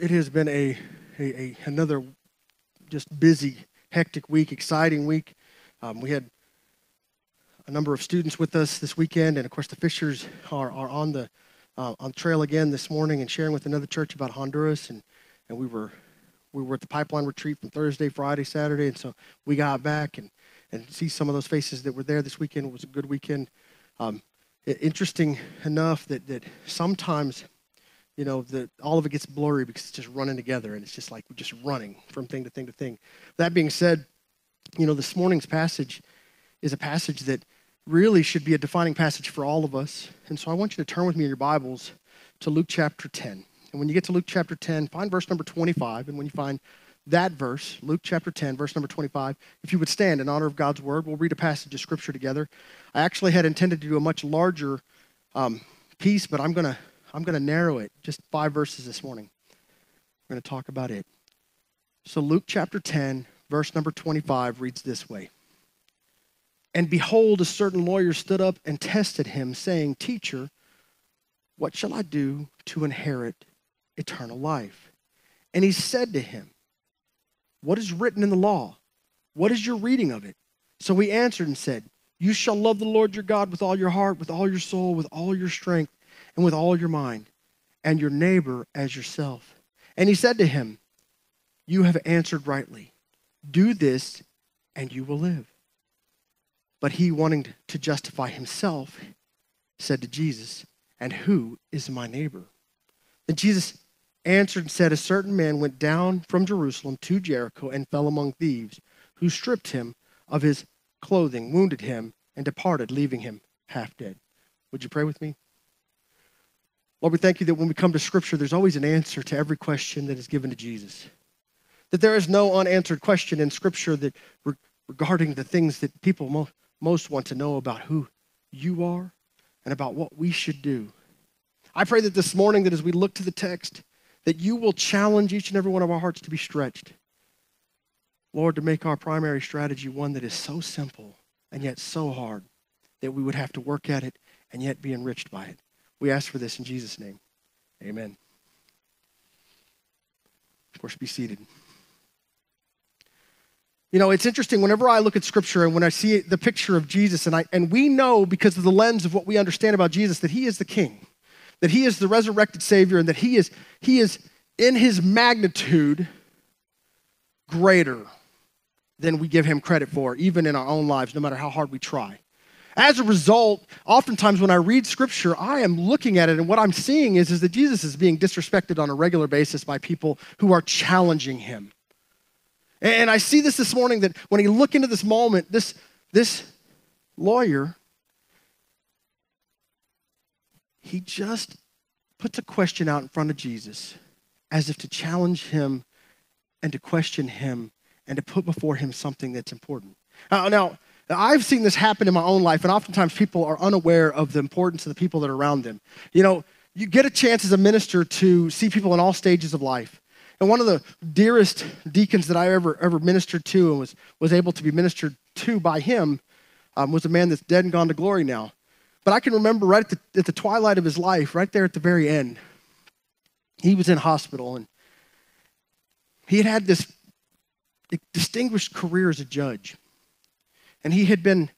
it has been a, a, a another just busy, hectic week, exciting week. Um, we had a number of students with us this weekend, and of course, the Fishers are, are on the uh, on trail again this morning and sharing with another church about Honduras, and and we were we were at the pipeline retreat from Thursday, Friday, Saturday, and so we got back and and see some of those faces that were there this weekend. It was a good weekend. Um, interesting enough that that sometimes you know, the, all of it gets blurry because it's just running together and it's just like just running from thing to thing to thing. That being said, you know, this morning's passage is a passage that really should be a defining passage for all of us. And so I want you to turn with me in your Bibles to Luke chapter 10. And when you get to Luke chapter 10, find verse number 25. And when you find that verse, Luke chapter 10, verse number 25, if you would stand in honor of God's word, we'll read a passage of scripture together. I actually had intended to do a much larger um, piece, but I'm going to I'm going to narrow it, just five verses this morning. We're going to talk about it. So, Luke chapter 10, verse number 25 reads this way And behold, a certain lawyer stood up and tested him, saying, Teacher, what shall I do to inherit eternal life? And he said to him, What is written in the law? What is your reading of it? So he answered and said, You shall love the Lord your God with all your heart, with all your soul, with all your strength and with all your mind, and your neighbor as yourself. And he said to him, You have answered rightly. Do this, and you will live. But he, wanting to justify himself, said to Jesus, And who is my neighbor? Then Jesus answered and said, A certain man went down from Jerusalem to Jericho and fell among thieves, who stripped him of his clothing, wounded him, and departed, leaving him half dead. Would you pray with me? Lord, we thank you that when we come to Scripture, there's always an answer to every question that is given to Jesus. That there is no unanswered question in Scripture that re- regarding the things that people mo- most want to know about who you are and about what we should do. I pray that this morning, that as we look to the text, that you will challenge each and every one of our hearts to be stretched. Lord, to make our primary strategy one that is so simple and yet so hard that we would have to work at it and yet be enriched by it. We ask for this in Jesus' name. Amen. Of course, be seated. You know, it's interesting whenever I look at scripture and when I see the picture of Jesus, and, I, and we know because of the lens of what we understand about Jesus that he is the king, that he is the resurrected Savior, and that he is, he is in his magnitude greater than we give him credit for, even in our own lives, no matter how hard we try. As a result, oftentimes when I read scripture, I am looking at it and what I'm seeing is, is that Jesus is being disrespected on a regular basis by people who are challenging him. And I see this this morning that when you look into this moment, this, this lawyer, he just puts a question out in front of Jesus as if to challenge him and to question him and to put before him something that's important. Now, I've seen this happen in my own life, and oftentimes people are unaware of the importance of the people that are around them. You know, you get a chance as a minister to see people in all stages of life. And one of the dearest deacons that I ever ever ministered to and was, was able to be ministered to by him um, was a man that's dead and gone to glory now. But I can remember right at the, at the twilight of his life, right there at the very end, he was in hospital and he had had this distinguished career as a judge. And he had been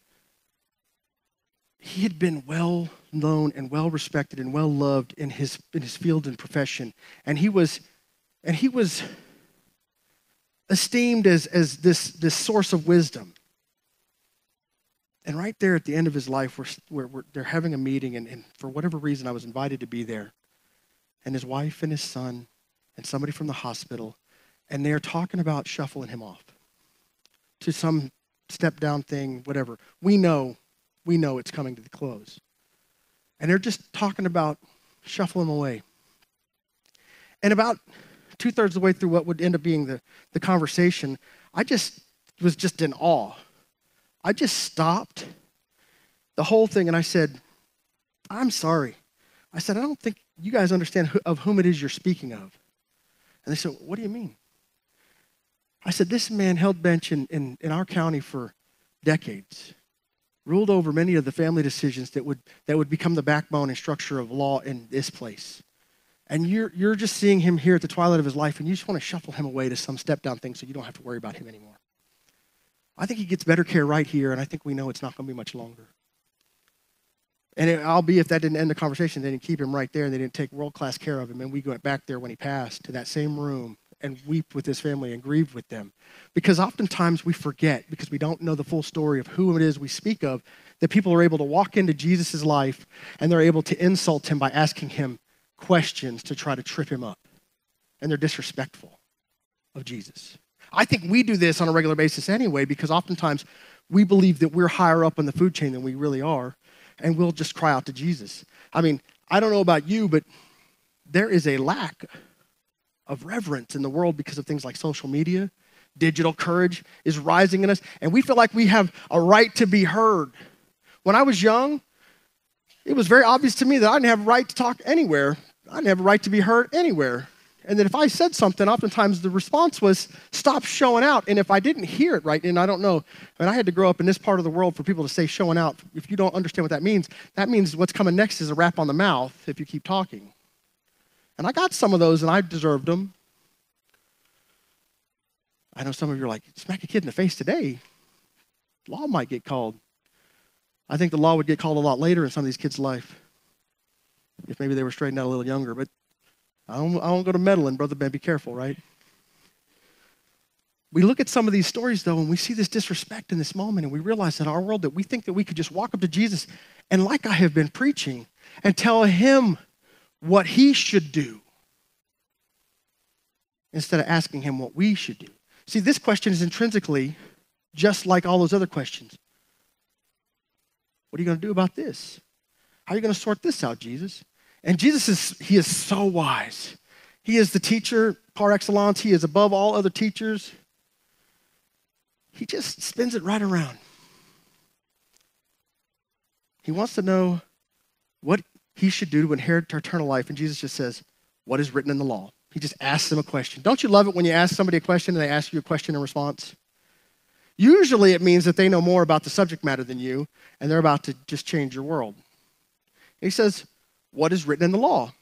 he had been well known and well respected and well loved in his in his field and profession. And he was and he was esteemed as, as this, this source of wisdom. And right there at the end of his life, we're, we're, we're, they're having a meeting, and, and for whatever reason, I was invited to be there. And his wife and his son, and somebody from the hospital, and they're talking about shuffling him off to some step down thing, whatever. We know, we know it's coming to the close. And they're just talking about shuffling away. And about two thirds of the way through what would end up being the, the conversation, I just was just in awe. I just stopped the whole thing and I said, I'm sorry. I said, I don't think you guys understand who, of whom it is you're speaking of. And they said, What do you mean? I said, This man held bench in, in, in our county for decades, ruled over many of the family decisions that would, that would become the backbone and structure of law in this place. And you're, you're just seeing him here at the twilight of his life, and you just want to shuffle him away to some step down thing so you don't have to worry about him anymore. I think he gets better care right here, and I think we know it's not going to be much longer. And it, I'll be if that didn't end the conversation, they didn't keep him right there, and they didn't take world class care of him, and we went back there when he passed to that same room and weep with his family and grieve with them. Because oftentimes we forget, because we don't know the full story of who it is we speak of, that people are able to walk into Jesus' life and they're able to insult him by asking him questions to try to trip him up. And they're disrespectful of Jesus. I think we do this on a regular basis anyway, because oftentimes we believe that we're higher up in the food chain than we really are, and we'll just cry out to Jesus. I mean, I don't know about you, but there is a lack of reverence in the world because of things like social media. Digital courage is rising in us, and we feel like we have a right to be heard. When I was young, it was very obvious to me that I didn't have a right to talk anywhere. I didn't have a right to be heard anywhere. And that if I said something, oftentimes the response was, stop showing out. And if I didn't hear it right, and I don't know, I mean, I had to grow up in this part of the world for people to say showing out. If you don't understand what that means, that means what's coming next is a rap on the mouth if you keep talking. And I got some of those and I deserved them. I know some of you are like, smack a kid in the face today. Law might get called. I think the law would get called a lot later in some of these kids' life. If maybe they were straightened out a little younger. But I don't, I don't go to meddling, Brother Ben. Be careful, right? We look at some of these stories, though, and we see this disrespect in this moment, and we realize in our world that we think that we could just walk up to Jesus and, like I have been preaching, and tell him what he should do instead of asking him what we should do. See, this question is intrinsically just like all those other questions. What are you going to do about this? How are you going to sort this out, Jesus? And Jesus is he is so wise. He is the teacher par excellence. He is above all other teachers. He just spins it right around. He wants to know what he should do to inherit eternal life. And Jesus just says, What is written in the law? He just asks them a question. Don't you love it when you ask somebody a question and they ask you a question in response? Usually it means that they know more about the subject matter than you and they're about to just change your world. he says, What is written in the law?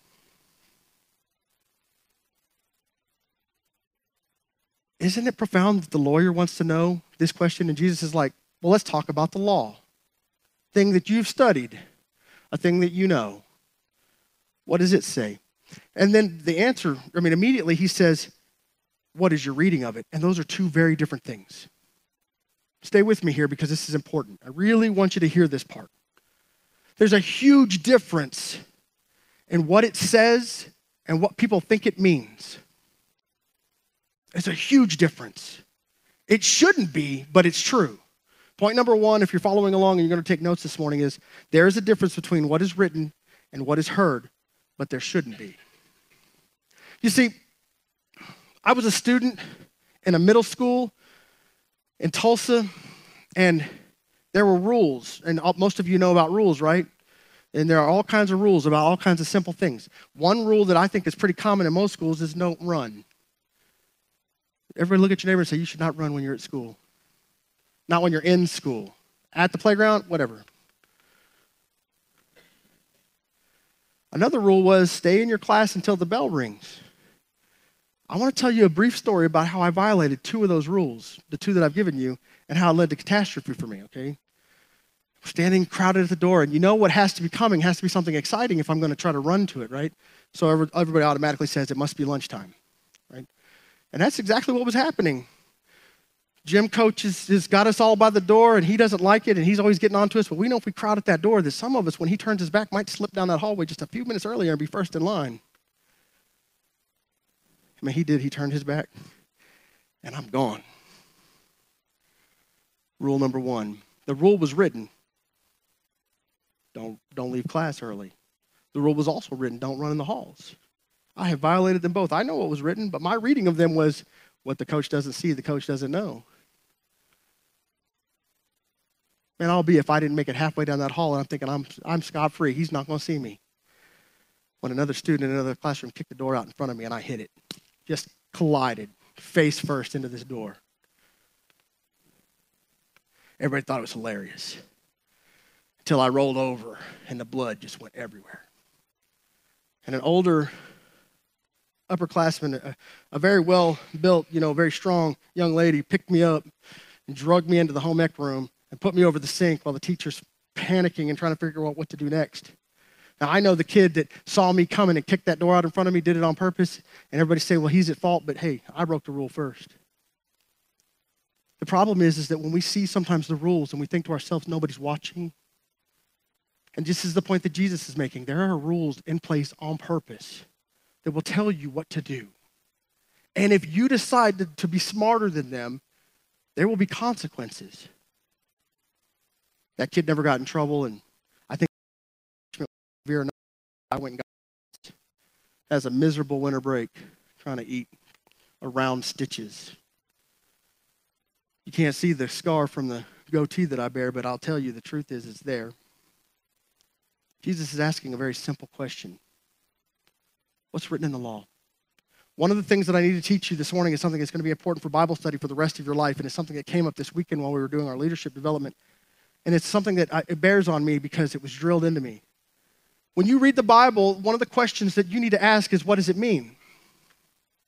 Isn't it profound that the lawyer wants to know this question? And Jesus is like, Well, let's talk about the law. Thing that you've studied, a thing that you know. What does it say? And then the answer, I mean, immediately he says, What is your reading of it? And those are two very different things. Stay with me here because this is important. I really want you to hear this part. There's a huge difference in what it says and what people think it means. It's a huge difference. It shouldn't be, but it's true. Point number one, if you're following along and you're going to take notes this morning, is there is a difference between what is written and what is heard, but there shouldn't be. You see, I was a student in a middle school in Tulsa, and there were rules, and most of you know about rules, right? And there are all kinds of rules about all kinds of simple things. One rule that I think is pretty common in most schools is don't run. Everybody look at your neighbor and say, You should not run when you're at school. Not when you're in school. At the playground, whatever. Another rule was stay in your class until the bell rings. I want to tell you a brief story about how I violated two of those rules, the two that I've given you, and how it led to catastrophe for me, okay? Standing crowded at the door, and you know what has to be coming has to be something exciting if I'm going to try to run to it, right? So everybody automatically says it must be lunchtime, right? And that's exactly what was happening. Gym coach has, has got us all by the door, and he doesn't like it, and he's always getting on to us. But we know if we crowd at that door, that some of us, when he turns his back, might slip down that hallway just a few minutes earlier and be first in line. I mean, he did. He turned his back, and I'm gone. Rule number one the rule was written don't, don't leave class early. The rule was also written don't run in the halls. I have violated them both. I know what was written, but my reading of them was what the coach doesn't see, the coach doesn't know. And I'll be if I didn't make it halfway down that hall and I'm thinking I'm, I'm scot free. He's not going to see me. When another student in another classroom kicked the door out in front of me and I hit it just collided face first into this door. Everybody thought it was hilarious until I rolled over and the blood just went everywhere. And an older upperclassman, a, a very well built, you know, very strong young lady, picked me up and drugged me into the home ec room and put me over the sink while the teacher's panicking and trying to figure out what to do next. Now, I know the kid that saw me coming and kicked that door out in front of me did it on purpose, and everybody say, well, he's at fault, but hey, I broke the rule first. The problem is, is that when we see sometimes the rules and we think to ourselves, nobody's watching, and this is the point that Jesus is making. There are rules in place on purpose that will tell you what to do. And if you decide to, to be smarter than them, there will be consequences. That kid never got in trouble, and I think I went and got as a miserable winter break trying to eat around stitches. You can't see the scar from the goatee that I bear, but I'll tell you the truth is it's there. Jesus is asking a very simple question What's written in the law? One of the things that I need to teach you this morning is something that's going to be important for Bible study for the rest of your life, and it's something that came up this weekend while we were doing our leadership development. And it's something that I, it bears on me because it was drilled into me. When you read the Bible, one of the questions that you need to ask is, what does it mean?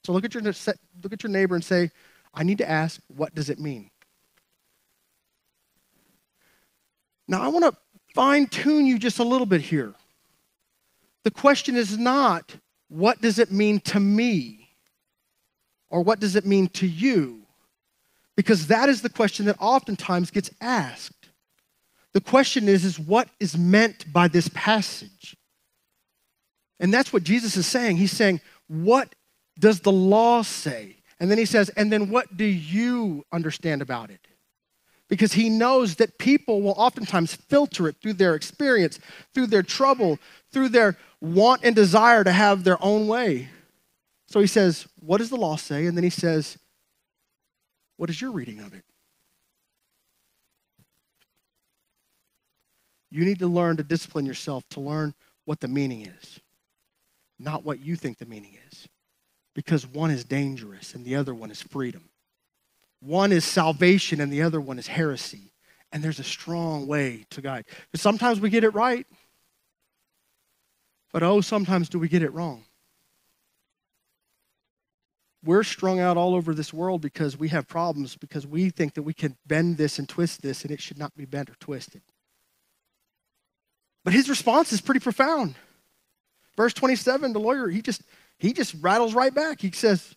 So look at your, look at your neighbor and say, I need to ask, what does it mean? Now, I want to fine tune you just a little bit here. The question is not, what does it mean to me? Or what does it mean to you? Because that is the question that oftentimes gets asked. The question is, is what is meant by this passage? And that's what Jesus is saying. He's saying, what does the law say? And then he says, and then what do you understand about it? Because he knows that people will oftentimes filter it through their experience, through their trouble, through their want and desire to have their own way. So he says, What does the law say? And then he says, What is your reading of it? You need to learn to discipline yourself to learn what the meaning is, not what you think the meaning is. Because one is dangerous and the other one is freedom. One is salvation and the other one is heresy. And there's a strong way to guide. Because sometimes we get it right, but oh, sometimes do we get it wrong. We're strung out all over this world because we have problems, because we think that we can bend this and twist this, and it should not be bent or twisted. But his response is pretty profound. Verse 27, the lawyer, he just he just rattles right back. He says,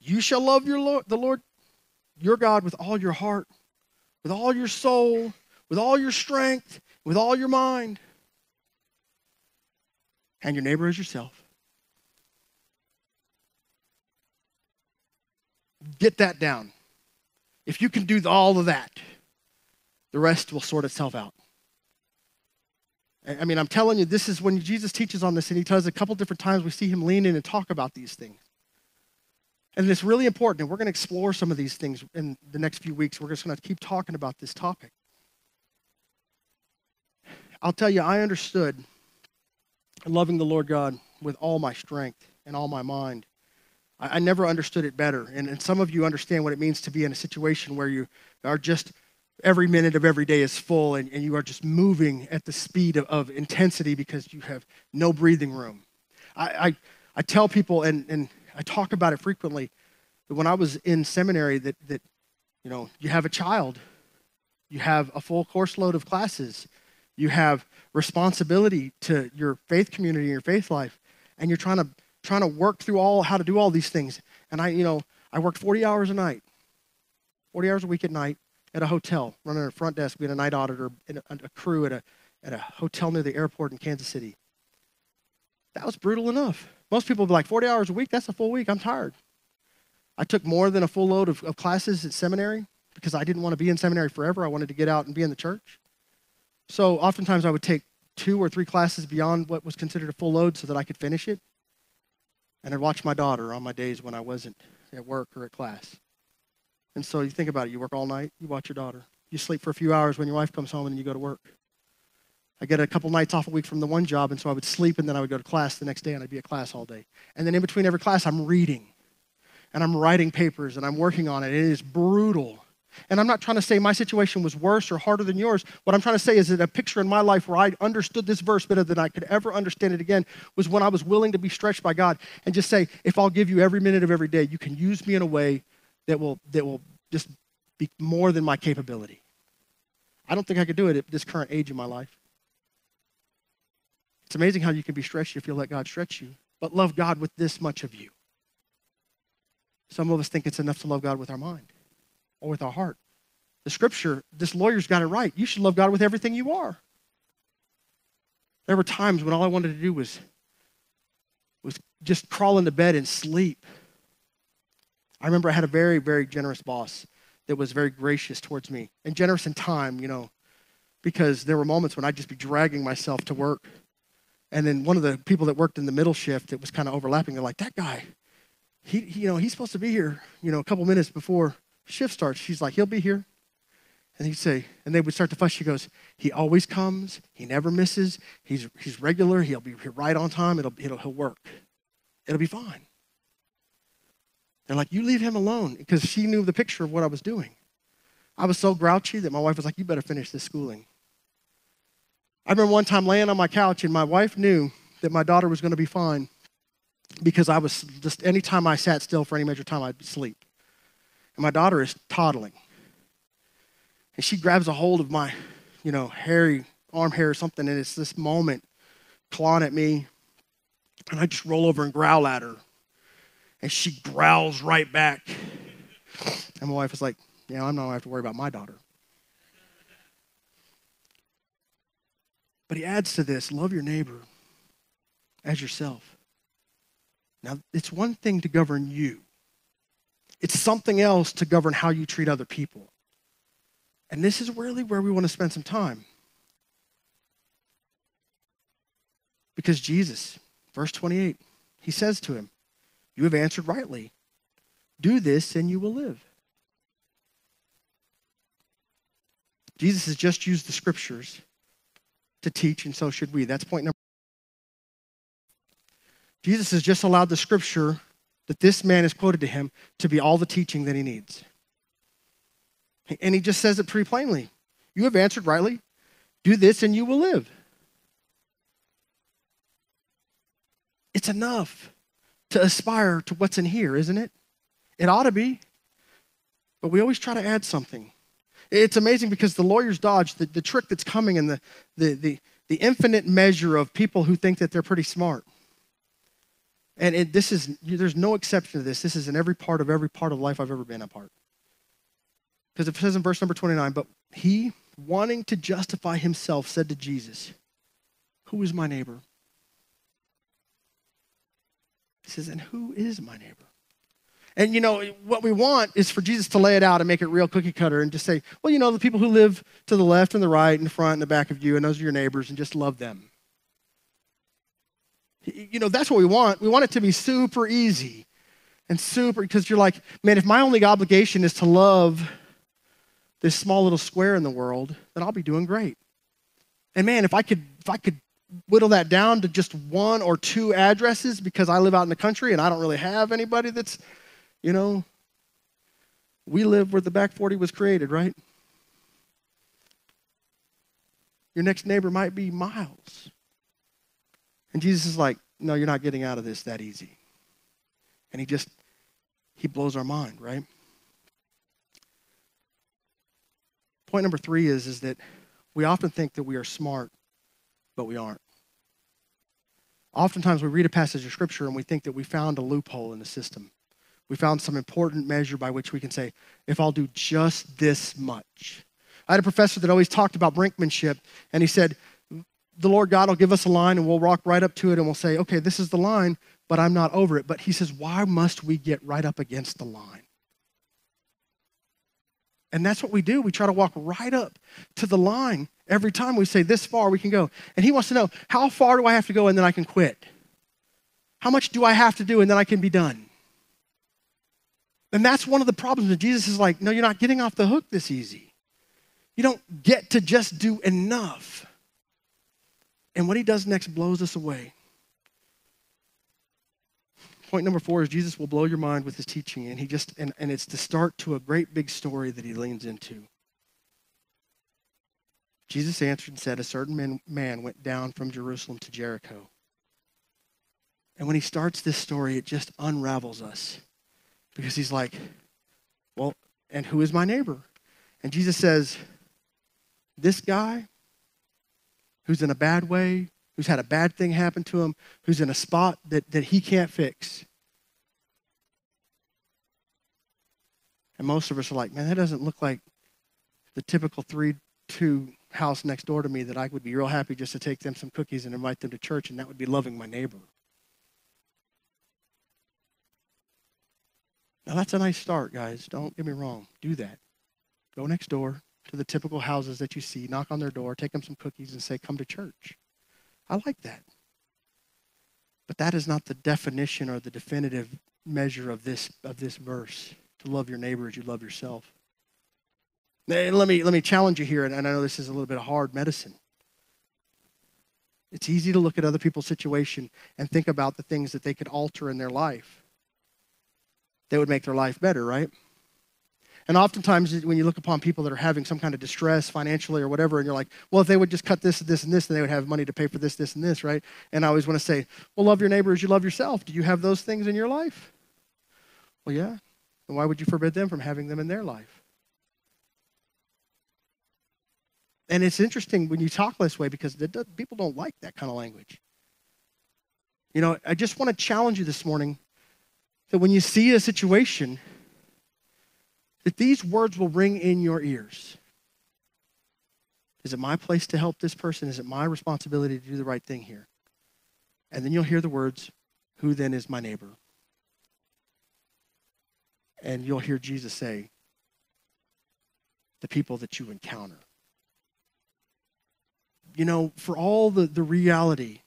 You shall love your Lord, the Lord your God with all your heart, with all your soul, with all your strength, with all your mind, and your neighbor as yourself. Get that down. If you can do all of that, the rest will sort itself out. I mean, I'm telling you, this is when Jesus teaches on this, and he tells a couple different times we see him lean in and talk about these things. And it's really important, and we're going to explore some of these things in the next few weeks. We're just going to keep talking about this topic. I'll tell you, I understood loving the Lord God with all my strength and all my mind. I, I never understood it better. And, and some of you understand what it means to be in a situation where you are just every minute of every day is full and, and you are just moving at the speed of, of intensity because you have no breathing room. I, I, I, tell people, and, and I talk about it frequently, that when I was in seminary, that, that you know, you have a child, you have a full course load of classes, you have responsibility to your faith community and your faith life, and you're trying to trying to work through all how to do all these things. And I, you know, I worked 40 hours a night, 40 hours a week at night, at a hotel, running a front desk, being a night auditor, and a, crew at a, at a hotel near the airport in Kansas City. That was brutal enough. Most people be like, 40 hours a week, that's a full week, I'm tired. I took more than a full load of, of classes at seminary because I didn't want to be in seminary forever. I wanted to get out and be in the church. So oftentimes I would take two or three classes beyond what was considered a full load so that I could finish it. And I'd watch my daughter on my days when I wasn't at work or at class. And so you think about it. You work all night, you watch your daughter. You sleep for a few hours when your wife comes home and then you go to work. I get a couple nights off a week from the one job, and so I would sleep and then I would go to class the next day and I'd be at class all day. And then in between every class, I'm reading and I'm writing papers and I'm working on it. It is brutal. And I'm not trying to say my situation was worse or harder than yours. What I'm trying to say is that a picture in my life where I understood this verse better than I could ever understand it again was when I was willing to be stretched by God and just say, if I'll give you every minute of every day, you can use me in a way that will, that will just be more than my capability. I don't think I could do it at this current age in my life. It's amazing how you can be stretched if you let God stretch you, but love God with this much of you. Some of us think it's enough to love God with our mind or with our heart. The scripture, this lawyer's got it right. You should love God with everything you are. There were times when all I wanted to do was, was just crawl into bed and sleep. I remember I had a very, very generous boss that was very gracious towards me and generous in time, you know, because there were moments when I'd just be dragging myself to work. And then one of the people that worked in the middle shift, that was kind of overlapping. They're like, that guy, he, he, you know, he's supposed to be here, you know, a couple minutes before shift starts. She's like, he'll be here. And he'd say, and they would start to fuss. She goes, he always comes. He never misses. He's, he's regular. He'll be right on time. It'll, it'll, he'll work. It'll be fine. They're like, you leave him alone. Because she knew the picture of what I was doing. I was so grouchy that my wife was like, you better finish this schooling. I remember one time laying on my couch and my wife knew that my daughter was going to be fine because I was just, anytime I sat still for any of time, I'd sleep. And my daughter is toddling. And she grabs a hold of my, you know, hairy arm hair or something, and it's this moment clawing at me. And I just roll over and growl at her. And she growls right back. And my wife is like, Yeah, I'm not to have to worry about my daughter. But he adds to this love your neighbor as yourself. Now, it's one thing to govern you, it's something else to govern how you treat other people. And this is really where we want to spend some time. Because Jesus, verse 28, he says to him, You have answered rightly. Do this and you will live. Jesus has just used the scriptures to teach, and so should we. That's point number. Jesus has just allowed the scripture that this man is quoted to him to be all the teaching that he needs. And he just says it pretty plainly You have answered rightly. Do this and you will live. It's enough to aspire to what's in here, isn't it? It ought to be. But we always try to add something. It's amazing because the lawyer's dodge, the, the trick that's coming, and the, the, the, the infinite measure of people who think that they're pretty smart. And it, this is, there's no exception to this. This is in every part of every part of life I've ever been a part. Because it says in verse number 29, but he, wanting to justify himself, said to Jesus, Who is my neighbor? He says, And who is my neighbor? And you know, what we want is for Jesus to lay it out and make it real cookie cutter and just say, well, you know, the people who live to the left and the right and the front and the back of you, and those are your neighbors, and just love them. You know, that's what we want. We want it to be super easy and super, because you're like, man, if my only obligation is to love this small little square in the world, then I'll be doing great. And man, if I could, if I could whittle that down to just one or two addresses because I live out in the country and I don't really have anybody that's, you know, we live where the back 40 was created, right? Your next neighbor might be miles. And Jesus is like, no, you're not getting out of this that easy. And he just, he blows our mind, right? Point number three is, is that we often think that we are smart, but we aren't. Oftentimes we read a passage of scripture and we think that we found a loophole in the system. We found some important measure by which we can say, if I'll do just this much. I had a professor that always talked about brinkmanship, and he said, the Lord God will give us a line and we'll walk right up to it and we'll say, okay, this is the line, but I'm not over it. But he says, why must we get right up against the line? And that's what we do. We try to walk right up to the line every time we say, this far we can go. And he wants to know, how far do I have to go and then I can quit? How much do I have to do and then I can be done? And that's one of the problems that Jesus is like, no, you're not getting off the hook this easy. You don't get to just do enough. And what he does next blows us away. point number four is Jesus will blow your mind with his teaching, and he just and, and it's the start to a great big story that he leans into. Jesus answered and said, A certain man, man went down from Jerusalem to Jericho. And when he starts this story, it just unravels us because he's like, Well, and who is my neighbor? And Jesus says, This guy who's in a bad way, who's had a bad thing happen to him, who's in a spot that, that he can't fix. And most of us are like, man, that doesn't look like the typical 3 2 house next door to me that I would be real happy just to take them some cookies and invite them to church, and that would be loving my neighbor. Now, that's a nice start, guys. Don't get me wrong. Do that. Go next door to the typical houses that you see, knock on their door, take them some cookies, and say, Come to church. I like that. But that is not the definition or the definitive measure of this, of this verse to love your neighbor as you love yourself. And let me, let me challenge you here, and I know this is a little bit of hard medicine. It's easy to look at other people's situation and think about the things that they could alter in their life that would make their life better, right? And oftentimes, when you look upon people that are having some kind of distress financially or whatever, and you're like, well, if they would just cut this, and this, and this, then they would have money to pay for this, this, and this, right? And I always want to say, well, love your neighbor as you love yourself. Do you have those things in your life? Well, yeah. Then why would you forbid them from having them in their life? And it's interesting when you talk this way because people don't like that kind of language. You know, I just want to challenge you this morning that when you see a situation, that these words will ring in your ears. Is it my place to help this person? Is it my responsibility to do the right thing here? And then you'll hear the words, Who then is my neighbor? And you'll hear Jesus say, The people that you encounter you know, for all the, the reality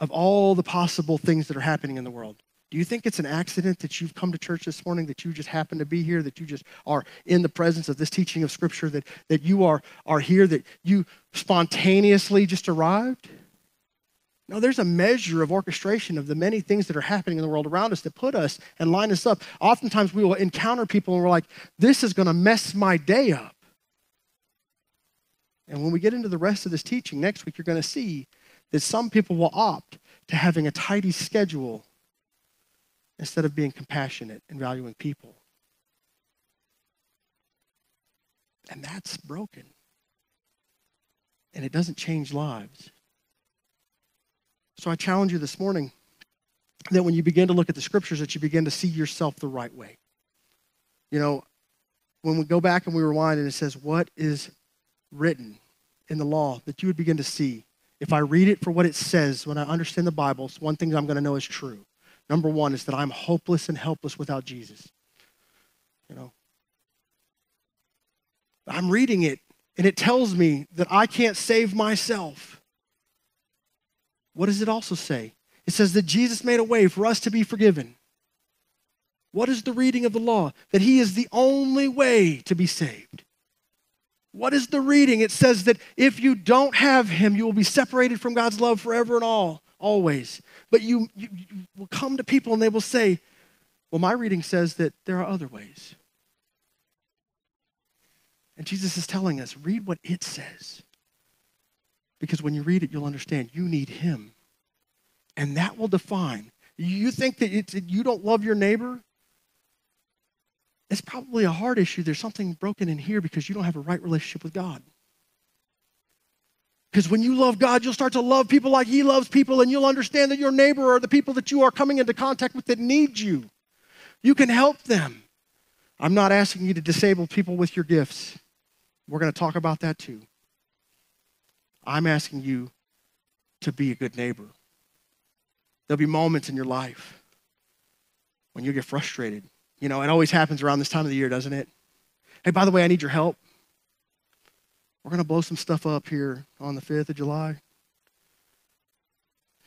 of all the possible things that are happening in the world, do you think it's an accident that you've come to church this morning, that you just happen to be here, that you just are in the presence of this teaching of Scripture, that, that you are, are here, that you spontaneously just arrived? No, there's a measure of orchestration of the many things that are happening in the world around us that put us and line us up. Oftentimes we will encounter people and we're like, this is going to mess my day up. And when we get into the rest of this teaching next week, you're going to see that some people will opt to having a tidy schedule instead of being compassionate and valuing people. And that's broken. And it doesn't change lives. So I challenge you this morning that when you begin to look at the scriptures, that you begin to see yourself the right way. You know, when we go back and we rewind and it says, What is written in the law that you would begin to see. If I read it for what it says, when I understand the Bible, one thing I'm going to know is true. Number one is that I'm hopeless and helpless without Jesus. You know, I'm reading it, and it tells me that I can't save myself. What does it also say? It says that Jesus made a way for us to be forgiven. What is the reading of the law? That he is the only way to be saved. What is the reading? It says that if you don't have him, you will be separated from God's love forever and all, always. But you, you, you will come to people and they will say, Well, my reading says that there are other ways. And Jesus is telling us, read what it says. Because when you read it, you'll understand you need him. And that will define. You think that it's, you don't love your neighbor? it's probably a heart issue. There's something broken in here because you don't have a right relationship with God. Because when you love God, you'll start to love people like He loves people, and you'll understand that your neighbor are the people that you are coming into contact with that need you. You can help them. I'm not asking you to disable people with your gifts. We're going to talk about that too. I'm asking you to be a good neighbor. There'll be moments in your life when you get frustrated you know, it always happens around this time of the year, doesn't it? Hey, by the way, I need your help. We're going to blow some stuff up here on the 5th of July.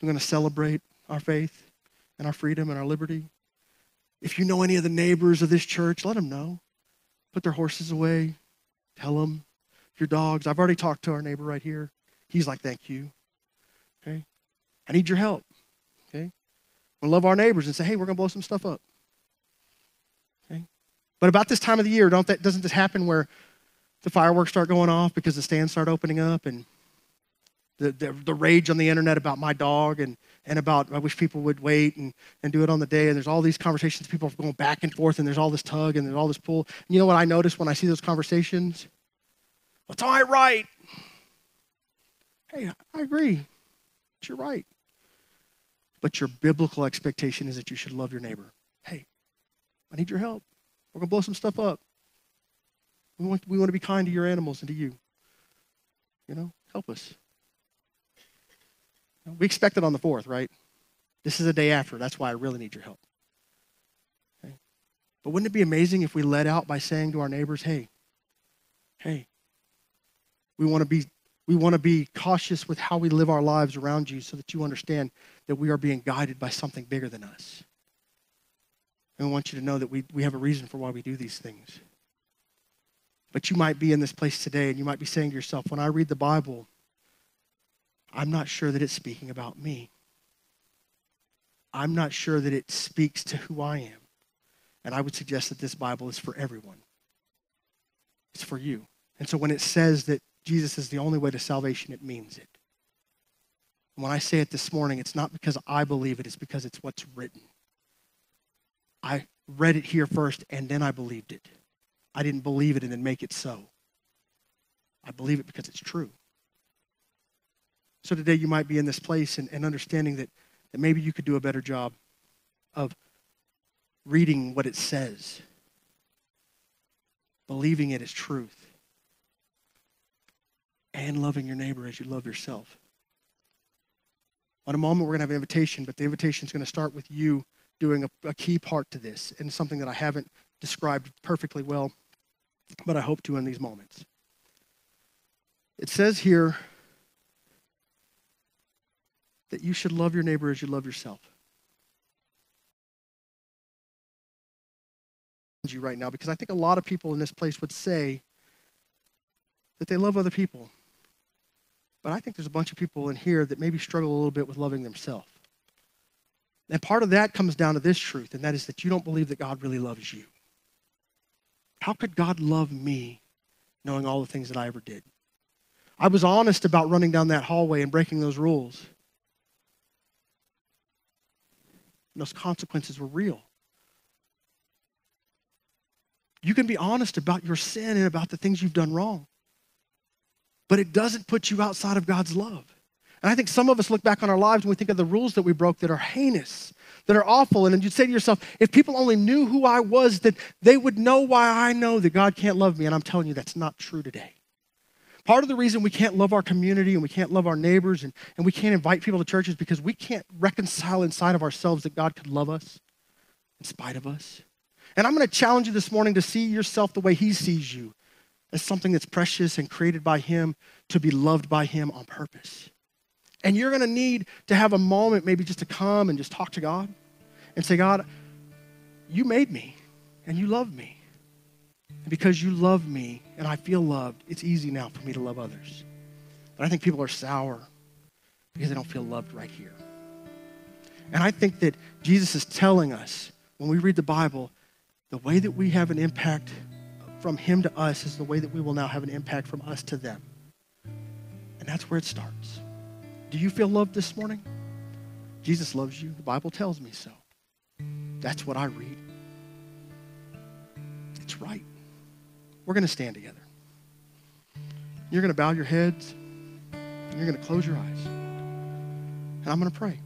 We're going to celebrate our faith and our freedom and our liberty. If you know any of the neighbors of this church, let them know. Put their horses away. Tell them. Your dogs. I've already talked to our neighbor right here. He's like, thank you. Okay? I need your help. Okay? We love our neighbors and say, hey, we're going to blow some stuff up. Okay? But about this time of the year, don't that, doesn't this happen where the fireworks start going off because the stands start opening up and the, the, the, rage on the internet about my dog and, and about I wish people would wait and, and do it on the day. And there's all these conversations, people are going back and forth, and there's all this tug and there's all this pull. And you know what I notice when I see those conversations? What's all right, right? Hey, I agree. But you're right. But your biblical expectation is that you should love your neighbor. Hey, I need your help. We're going to blow some stuff up. We want, we want to be kind to your animals and to you. You know, help us. We expect it on the 4th, right? This is a day after. That's why I really need your help. Okay? But wouldn't it be amazing if we led out by saying to our neighbors, hey, hey, we want to be we want to be cautious with how we live our lives around you so that you understand that we are being guided by something bigger than us. And we want you to know that we, we have a reason for why we do these things. But you might be in this place today and you might be saying to yourself, when I read the Bible, I'm not sure that it's speaking about me. I'm not sure that it speaks to who I am. And I would suggest that this Bible is for everyone. It's for you. And so when it says that Jesus is the only way to salvation, it means it. And when I say it this morning, it's not because I believe it, it's because it's what's written. I read it here first and then I believed it. I didn't believe it and then make it so. I believe it because it's true. So today you might be in this place and, and understanding that, that maybe you could do a better job of reading what it says, believing it is truth and loving your neighbor as you love yourself. In a moment, we're going to have an invitation, but the invitation is going to start with you doing a, a, key part to this and something that I haven't described perfectly well, but I hope to in these moments. It says here that you should love your neighbor as you love yourself. You right now, because I think a lot of people in this place would say that they love other people. But I think there's a bunch of people in here that maybe struggle a little bit with loving themselves. And part of that comes down to this truth, and that is that you don't believe that God really loves you. How could God love me knowing all the things that I ever did? I was honest about running down that hallway and breaking those rules. And those consequences were real. You can be honest about your sin and about the things you've done wrong but it doesn't put you outside of God's love. And I think some of us look back on our lives and we think of the rules that we broke that are heinous, that are awful. And then you'd say to yourself, if people only knew who I was, that they would know why I know that God can't love me. And I'm telling you, that's not true today. Part of the reason we can't love our community and we can't love our neighbors and, and we can't invite people to church is because we can't reconcile inside of ourselves that God could love us in spite of us. And I'm going to challenge you this morning to see yourself the way He sees you as something that's precious and created by Him to be loved by Him on purpose. And you're going to need to have a moment, maybe just to come and just talk to God and say, God, you made me and you love me. And because you love me and I feel loved, it's easy now for me to love others. But I think people are sour because they don't feel loved right here. And I think that Jesus is telling us when we read the Bible, the way that we have an impact from Him to us is the way that we will now have an impact from us to them. And that's where it starts. Do you feel loved this morning? Jesus loves you. The Bible tells me so. That's what I read. It's right. We're going to stand together. You're going to bow your heads. And you're going to close your eyes. And I'm going to pray.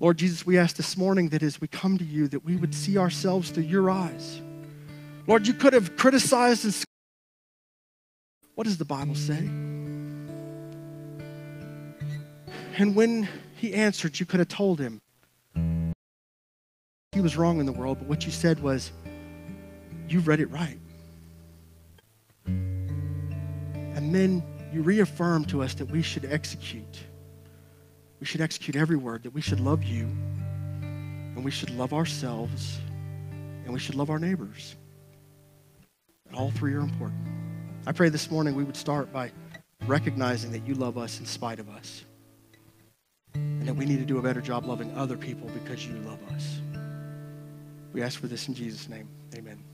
Lord Jesus, we ask this morning that as we come to you, that we would see ourselves through your eyes. Lord, you could have criticized and what does the Bible say? And when he answered, you could have told him he was wrong in the world, but what you said was, you read it right. And then you reaffirmed to us that we should execute. We should execute every word, that we should love you, and we should love ourselves, and we should love our neighbors. And all three are important. I pray this morning we would start by recognizing that you love us in spite of us. And that we need to do a better job loving other people because you love us. We ask for this in Jesus' name. Amen.